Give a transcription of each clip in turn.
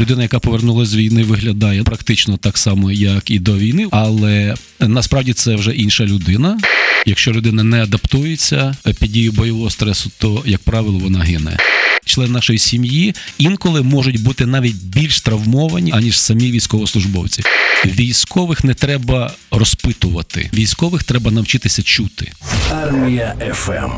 людина, яка повернулася з війни, виглядає практично так само, як і до війни, але насправді це вже інша людина. Якщо людина не адаптується під дією бойового стресу, то як правило вона гине. Член нашої сім'ї інколи можуть бути навіть більш травмовані аніж самі військовослужбовці. Військових не треба розпитувати, військових треба навчитися чути. Армія ФМ.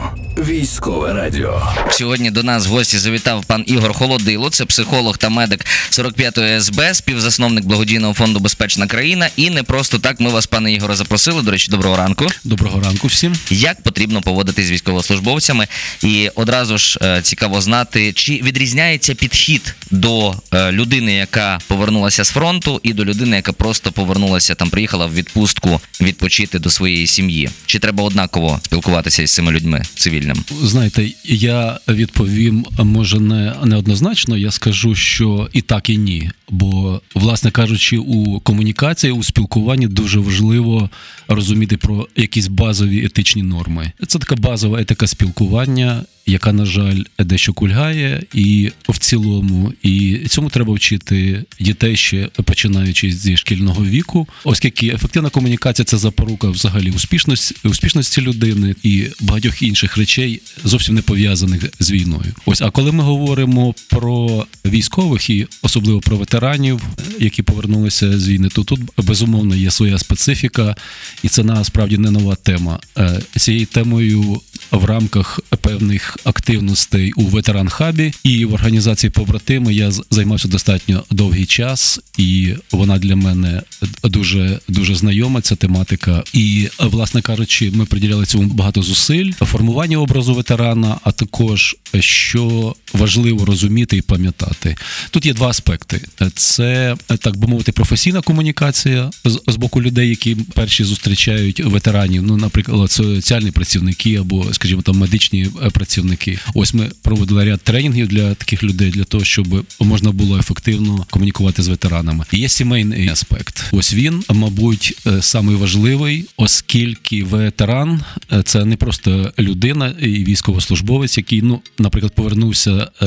Військове радіо. Сьогодні до нас в гості завітав пан Ігор Холодило. Це психолог та медик 45-ї СБ, співзасновник благодійного фонду Безпечна країна. І не просто так ми вас, пане Ігоре, запросили. До речі, доброго ранку. Доброго ранку всім. Як потрібно поводитись з військовослужбовцями? І одразу ж е, цікаво знати, чи відрізняється підхід до е, людини, яка повернулася з фронту, і до людини, яка просто повернулася там, приїхала в відпустку відпочити до своєї сім'ї. Чи треба однаково спілкуватися із цими людьми цивільним? Знаєте, я відповім, може, не неоднозначно. Я скажу, що і так, і ні. Бо, власне кажучи, у комунікації, у спілкуванні дуже важливо розуміти про якісь базові етичні норми. Це така базова етика спілкування, яка, на жаль, дещо кульгає, і в цілому, і цьому треба вчити дітей ще починаючи зі шкільного віку, оскільки ефективна комунікація це запорука взагалі успішності, успішності людини і багатьох інших речей, зовсім не пов'язаних з війною. Ось, а коли ми говоримо про військових і особливо про ветеранів, які повернулися з війни, то тут безумовно є своя специфіка, і це насправді не нова тема. Е, Цією темою в рамках певних активностей у ветеран хабі і в організації побратими я займався достатньо довгий час, і вона для мене дуже дуже знайома. Ця тематика. І власне кажучи, ми приділяли цьому багато зусиль формування образу ветерана, а також що важливо розуміти і пам'ятати. Тут є два аспекти: це так би мовити, професійна комунікація з, боку людей, які перші зустрічають ветеранів. Ну, наприклад, соціальні працівники або, скажімо, там медичні е, працівники. Ось ми проводили ряд тренінгів для таких людей, для того, щоб можна було ефективно комунікувати з ветеранами. Є сімейний аспект. Ось він, мабуть, е, самий важливий, оскільки ветеран е, це не просто людина і військовослужбовець, який, ну, наприклад, повернувся е,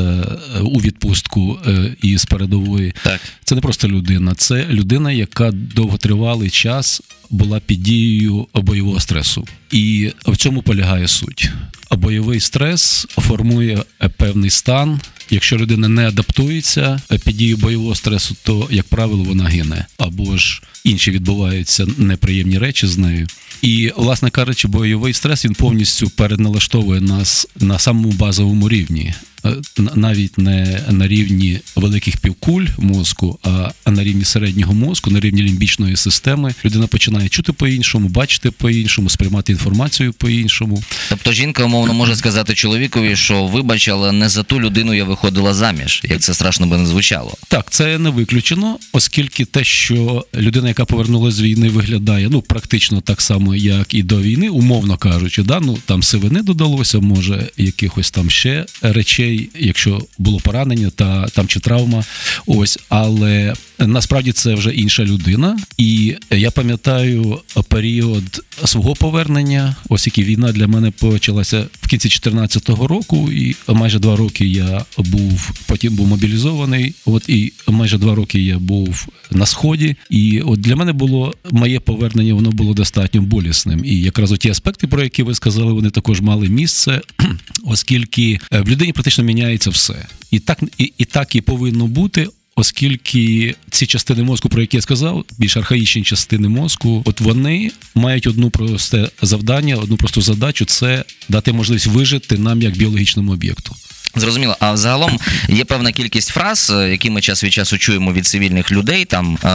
у відпустку е, із передової. Так. Це не просто людина, це людина, яка довготривалий час була під дією бойового стресу. І в цьому полягає суть. А бойовий стрес формує певний стан. Якщо людина не адаптується е, під дією бойового стресу, то, як правило, вона гине. Або ж інші відбуваються неприємні речі з нею. І, власне кажучи, бойовий стрес він повністю переналаштовує нас на самому базовому рівні. Е, навіть не на рівні великих півкуль мозку, а на рівні середнього мозку, на рівні лімбічної системи, людина починає чути по-іншому, бачити по-іншому, сприймати інформацію по-іншому. Тобто жінка умовно може сказати чоловікові, що вибач, але не за ту людину я виходила заміж, як це страшно би не звучало. Так, це не виключено, оскільки те, що людина, яка повернулася з війни, виглядає ну практично так само, як і до війни, умовно кажучи, да, ну там сивини додалося, може якихось там ще речей, якщо було поранення та там чи травма. Ось, але насправді це вже інша людина. І я пам'ятаю період свого повернення, ось які війна для мене почалася в кінці 2014 року, і майже два роки я був потім був мобілізований. От і майже два роки я був на сході. І от для мене було моє повернення, воно було достатньо болісним. І якраз ті аспекти, про які ви сказали, вони також мали місце, оскільки е, в людині практично міняється все, і так і, і так і повинно бути. Оскільки ці частини мозку, про які я сказав, більш архаїчні частини мозку, от вони мають одну просте завдання, одну просту задачу це дати можливість вижити нам як біологічному об'єкту. Зрозуміло. А загалом є певна кількість фраз, е, які ми час від часу чуємо від цивільних людей. Там е,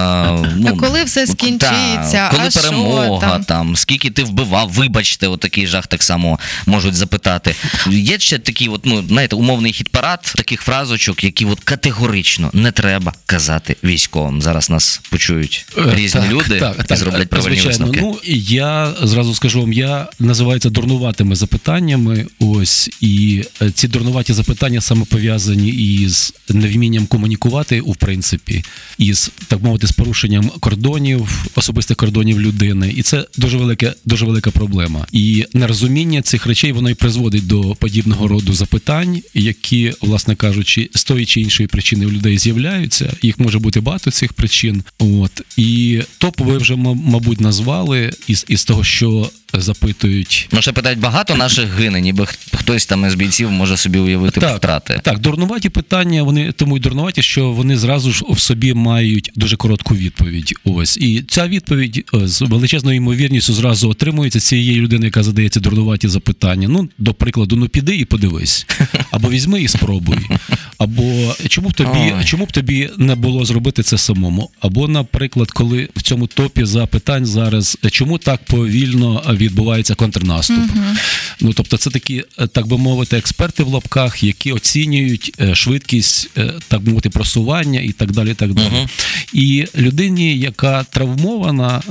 ну А коли все скінчиться? та, коли А що перемога, там? там? скільки ти вбивав, вибачте, отакий жах так само можуть запитати. Є ще такий, от ну знаєте, умовний хіт-парад таких фразочок, які от категорично не треба казати військовим. Зараз нас почують Е, різні так, люди так, і зроблять правильні звичайно. висновки. Ну я зразу скажу вам, я називаю це дурнуватими запитаннями. Ось і е, ці дурнуваті запитання запитання саме пов'язані із невмінням комунікувати, у принципі, із так мовити, з порушенням кордонів, особистих кордонів людини, і це дуже велика, дуже велика проблема. І нерозуміння цих речей воно і призводить до подібного роду запитань, які, власне кажучи, з тої чи іншої причини у людей з'являються. Їх може бути багато цих причин. От і топ ви вже мабуть назвали із, із того, що запитують. Ну, ще питають, багато наших гине, ніби хтось там із бійців може собі уявити втрати. Так, дурнуваті питання, вони тому й дурнуваті, що вони зразу ж в собі мають дуже коротку відповідь. Ось. І ця відповідь е, з величезною ймовірністю зразу отримується цієї людини, яка задає ці дурнуваті запитання. Ну, до прикладу, ну піди і подивись. Або візьми і спробуй. Або чому б тобі, Ой. чому б тобі не було зробити це самому? Або, наприклад, коли в цьому топі запитань зараз, чому так повільно відбувається контрнаступ? Ну тобто, це такі, е, так би мовити, експерти в лапках, які оцінюють е, швидкість, е, так мовити, просування і так далі. І так далі. І людині, яка травмована,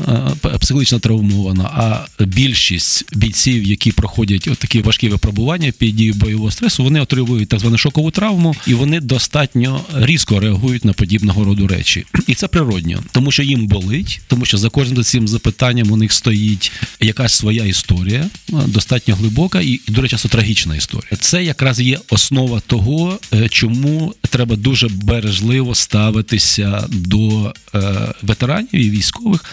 е, психологічно травмована, а більшість бійців, які проходять от такі важкі випробування під дією бойового стресу, вони отримують так звану шокову травму, і вони достатньо різко реагують на подібного роду речі. І це природньо, тому що їм болить, тому що за кожним цим запитанням у них стоїть якась своя історія, достатньо глибока і, і дуже часто трагічна історія. Це якраз є основа того, е, чому треба дуже бережливо ставитися до е, ветеранів і військових.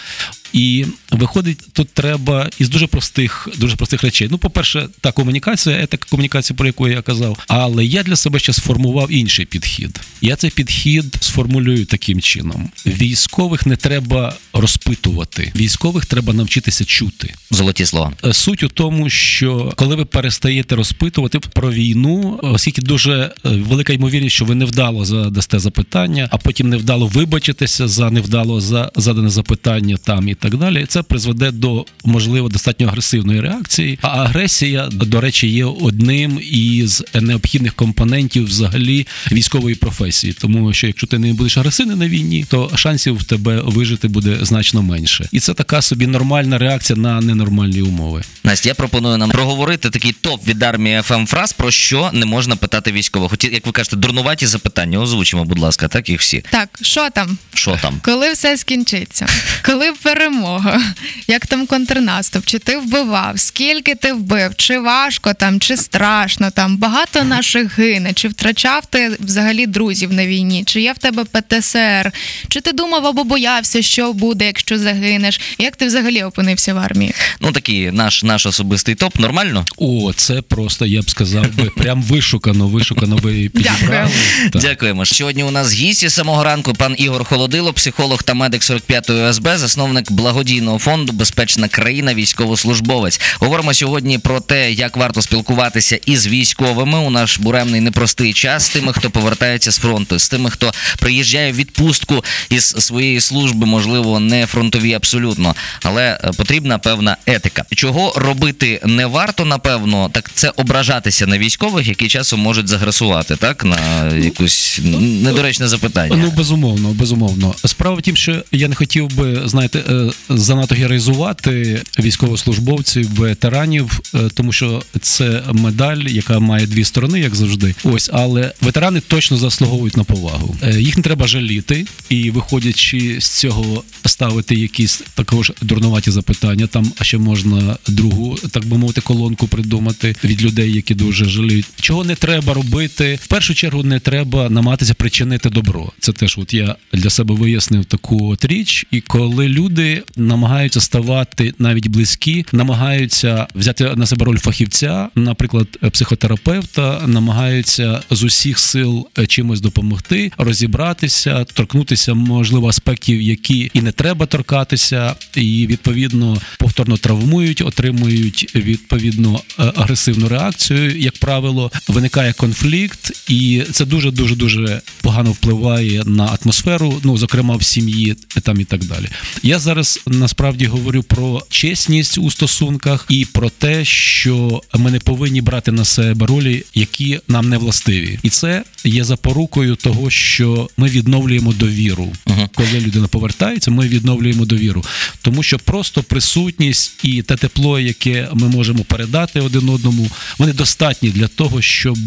І виходить, тут треба із дуже простих, дуже простих речей. Ну, по-перше, та комунікація, етика комунікації, про яку я казав. Але я для себе ще сформував інший підхід. Я цей підхід сформулюю таким чином: військових не треба розпитувати, військових треба навчитися чути. Золоті слова. Е, Суть у тому, що коли ви перестаєте розпитувати про війну, оскільки дуже е, велика ймовірність, що ви невдало задасте запитання, а потім невдало вибачитеся за невдало за задане запитання там і так далі, це призведе до можливо достатньо агресивної реакції. А агресія, до речі, є одним із необхідних компонентів взагалі військової професії. Тому що якщо ти не будеш агресивний на війні, то шансів в тебе вижити буде значно менше. І це така собі нормальна реакція на ненормальні умови. Настя, я пропоную нам проговорити такий топ від армії FM фраз, про що не можна питати військових. Хоч, як ви кажете, дурнуваті запитання. Озвучимо, будь ласка, так їх всі. Так, що там? Що там? Коли все скінчиться? Коли перемога? Як там контрнаступ? Чи ти вбивав? Скільки ти вбив? Чи важко там, чи страшно там? Багато наших гине? Чи втрачав ти взагалі друзів на війні? Чи є в тебе ПТСР? Чи ти думав або боявся, що буде, якщо загинеш? Як ти взагалі опинився в армії? Ну такий наш, наш особистий топ. Нормально? О, це просто я б сказав би прям вишукано, вишукано ви підібрали. Дякуємо. Сьогодні у нас гість із самого ранку пан Ігор Холодило, психолог та медик 45-ї ОСБ, засновник благодійного фонду Безпечна країна, військовослужбовець. Говоримо сьогодні про те, як варто спілкуватися із військовими у наш буремний непростий час з тими, хто повертається з фронту, з тими, хто приїжджає в відпустку із своєї служби, можливо, не фронтові абсолютно, але е, потрібна певна етика. Чого робити не варто, напевно, так це ображатися на військових, які часом можуть загресувати, так на якусь недоречне запитання. Ну, безумовно, безумовно. Справа в тім, що я не хотів би, знаєте, е, занадто героїзувати військовослужбовців, ветеранів, е, тому що це медаль, яка має дві сторони, як завжди. Ось, але ветерани точно заслуговують на повагу. Е, Їх не треба жаліти, і виходячи з цього, ставити якісь також дурнуваті запитання. Там ще можна другу, так би мовити, колонку придумати від людей, які дуже жаліють. Чого не треба робити? В першу чергу не треба намагатися причинити добро. Це теж, от я для себе вияснив таку от річ. І коли люди намагаються ставати навіть близькі, намагаються взяти на себе роль фахівця, наприклад, психотерапевта, намагаються з усіх сил е, чимось допомогти, розібратися, торкнутися, можливо, аспектів, які і не треба торкатися, і відповідно повторно травмують, отримують відповідно е, агресивну реакцію. Як правило, виникає конфлікт, і це дуже дуже дуже погано впливає на атмосферу, ну зокрема в сім'ї там і так далі. Я зараз насправді говорю про чесність у стосунках і про те, що ми не повинні брати на себе ролі, які нам не властиві, і це є запорукою того, що ми відновлюємо довіру. Мгм. коли людина повертається, ми відновлюємо довіру. Тому що просто присутність і те тепло, яке ми можемо передати один одному, вони достатні для того, щоб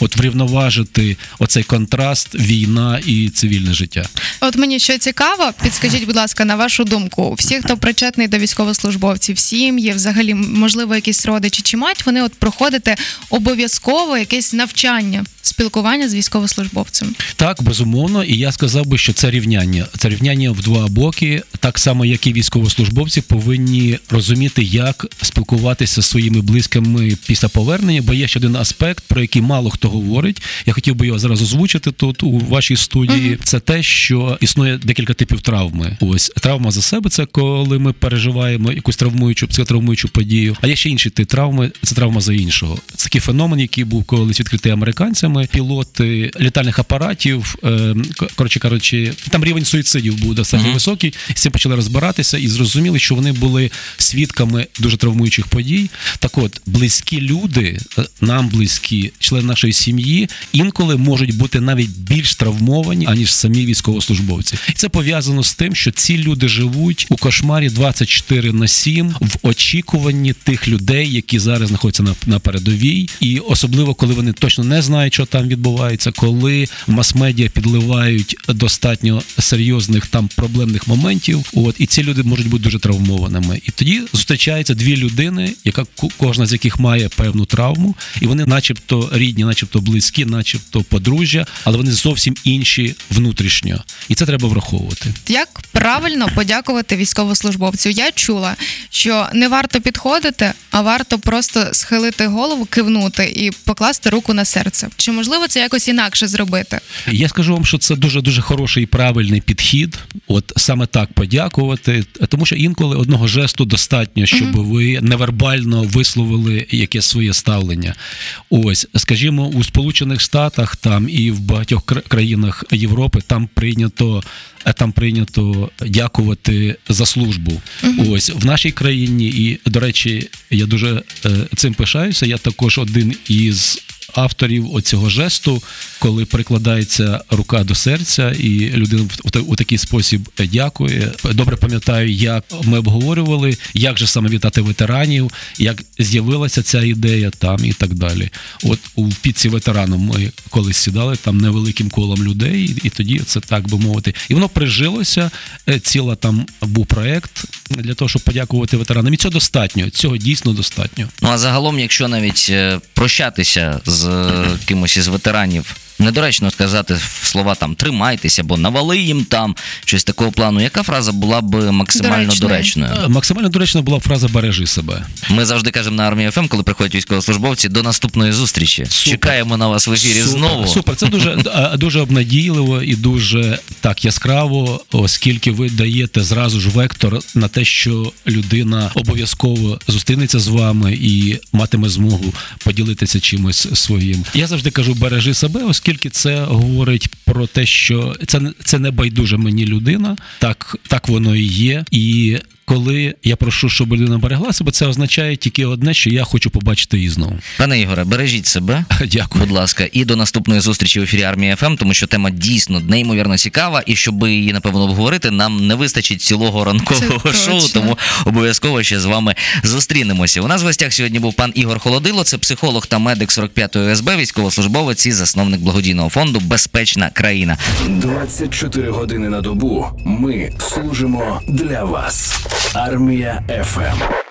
от врівноважити оцей контраст, війна і цивільне життя. От мені що цікаво, підскажіть, будь ласка, на вашу думку, всі, хто причетний до військовослужбовців, сім'ї, взагалі, можливо, якісь родичі, чи мать, вони от проходити обов'язково якесь навчання, спілкування з військовослужбовцем? Так, безумовно, і я сказав би, що це рівняння. Це рівняння в два боки, так само, як і військовослужбовці повинні розуміти, як спілкуватися зі своїми близькими після повернення. Бо є ще один аспект, про який мало хто говорить. Я хотів би його зараз озвучити тут у вашій студії. Це те, що існує декілька типів травми. Ось травма за себе це коли ми переживаємо якусь травмуючу, психотравмуючу подію. А є ще інший тип травми це травма за іншого. Це такий феномен, який був колись відкритий американцями. Пілоти літальних апаратів, е, коротше кажучи, там рівень суїцидів був достатньо високий. І з цим почали розбиратися і зрозуміли, що вони були свідками дуже травмуючих подій. Так от, близькі люди, е, нам близькі, члени нашої сім'ї, інколи можуть бути навіть більш травмовані, аніж самі військовослужбовці. І це пов'язано з тим, що ці люди живуть у кошмарі 24 на 7 в очікуванні тих людей, які зараз знаходяться на, на передовій, і особливо коли вони точно не знають, що там відбувається, коли мас-медіа підливають достатньо серйозних там проблемних моментів. От і ці люди можуть бути дуже травмованими. І тоді зустрічаються дві людини, яка кожна з яких має певну травму, і вони, начебто, рідні, начебто близькі, начебто подружжя, але вони зовсім інші внутрішньо, і це треба враховувати. Як правильно подякувати військовослужбовцю? Я чула, що не варто підходити, а варто просто схилити голову, кивнути і покласти руку на серце. Чи можливо це якось інакше зробити? Я скажу вам, що це дуже дуже хороший і правильний підхід. От саме так подякувати, тому що інколи одного жесту достатньо, щоб ви невербально висловили якесь своє ставлення. Ось, скажімо, у Сполучених Штатах там і в багатьох країнах Європи там прийнято. е, Там прийнято дякувати за службу. Ось в нашій країні, і до речі, я дуже е, цим пишаюся. Я також один із авторів оцього жесту, коли прикладається рука до серця, і людина у такий спосіб дякує. Добре пам'ятаю, як ми обговорювали, як же саме вітати ветеранів, як з'явилася ця ідея там і так далі. От у піці ветерану ми колись сідали там невеликим колом людей, і, і тоді це так би мовити. І воно прижилося. Е, Ціла там був проект для того, щоб подякувати ветеранам. І цього достатньо. Цього дійсно достатньо. Ну а загалом, якщо навіть е, прощатися з е, кимось із ветеранів, недоречно сказати слова там тримайтеся або навали їм там щось такого плану. Яка фраза була б максимально Доречною. доречною? Е, Максимально доречна була фраза бережи себе. Ми завжди кажемо на армії FM, коли приходять військовослужбовці, до наступної зустрічі. Супер. Чекаємо на вас в ефірі Супер, знову. Супер, це дуже, е, дуже обнадійливо і дуже так яскраво, оскільки ви даєте зразу ж вектор на те, що людина обов'язково зустрінеться з вами і матиме змогу поділитися чимось своїм. Я завжди кажу, бережи себе, оскільки це говорить про те, що це, це не байдуже мені людина, так, так воно і є. І коли я прошу, щоб людина берегла себе, це означає тільки одне, що я хочу побачити її знову. Пане Ігоре, бережіть себе. Дякую. Будь ласка, і до наступної зустрічі в ефірі армії ФМ, тому що тема дійсно неймовірно цікава, і щоб її напевно обговорити, нам не вистачить цілого ранкового Це шоу, точно. тому обов'язково ще з вами зустрінемося. У нас в гостях сьогодні був пан Ігор Холодило, це психолог та медик 45-ї ОСБ, військовослужбовець і засновник благодійного фонду Безпечна країна. 24 години на добу ми служимо для вас. Армія ФМ.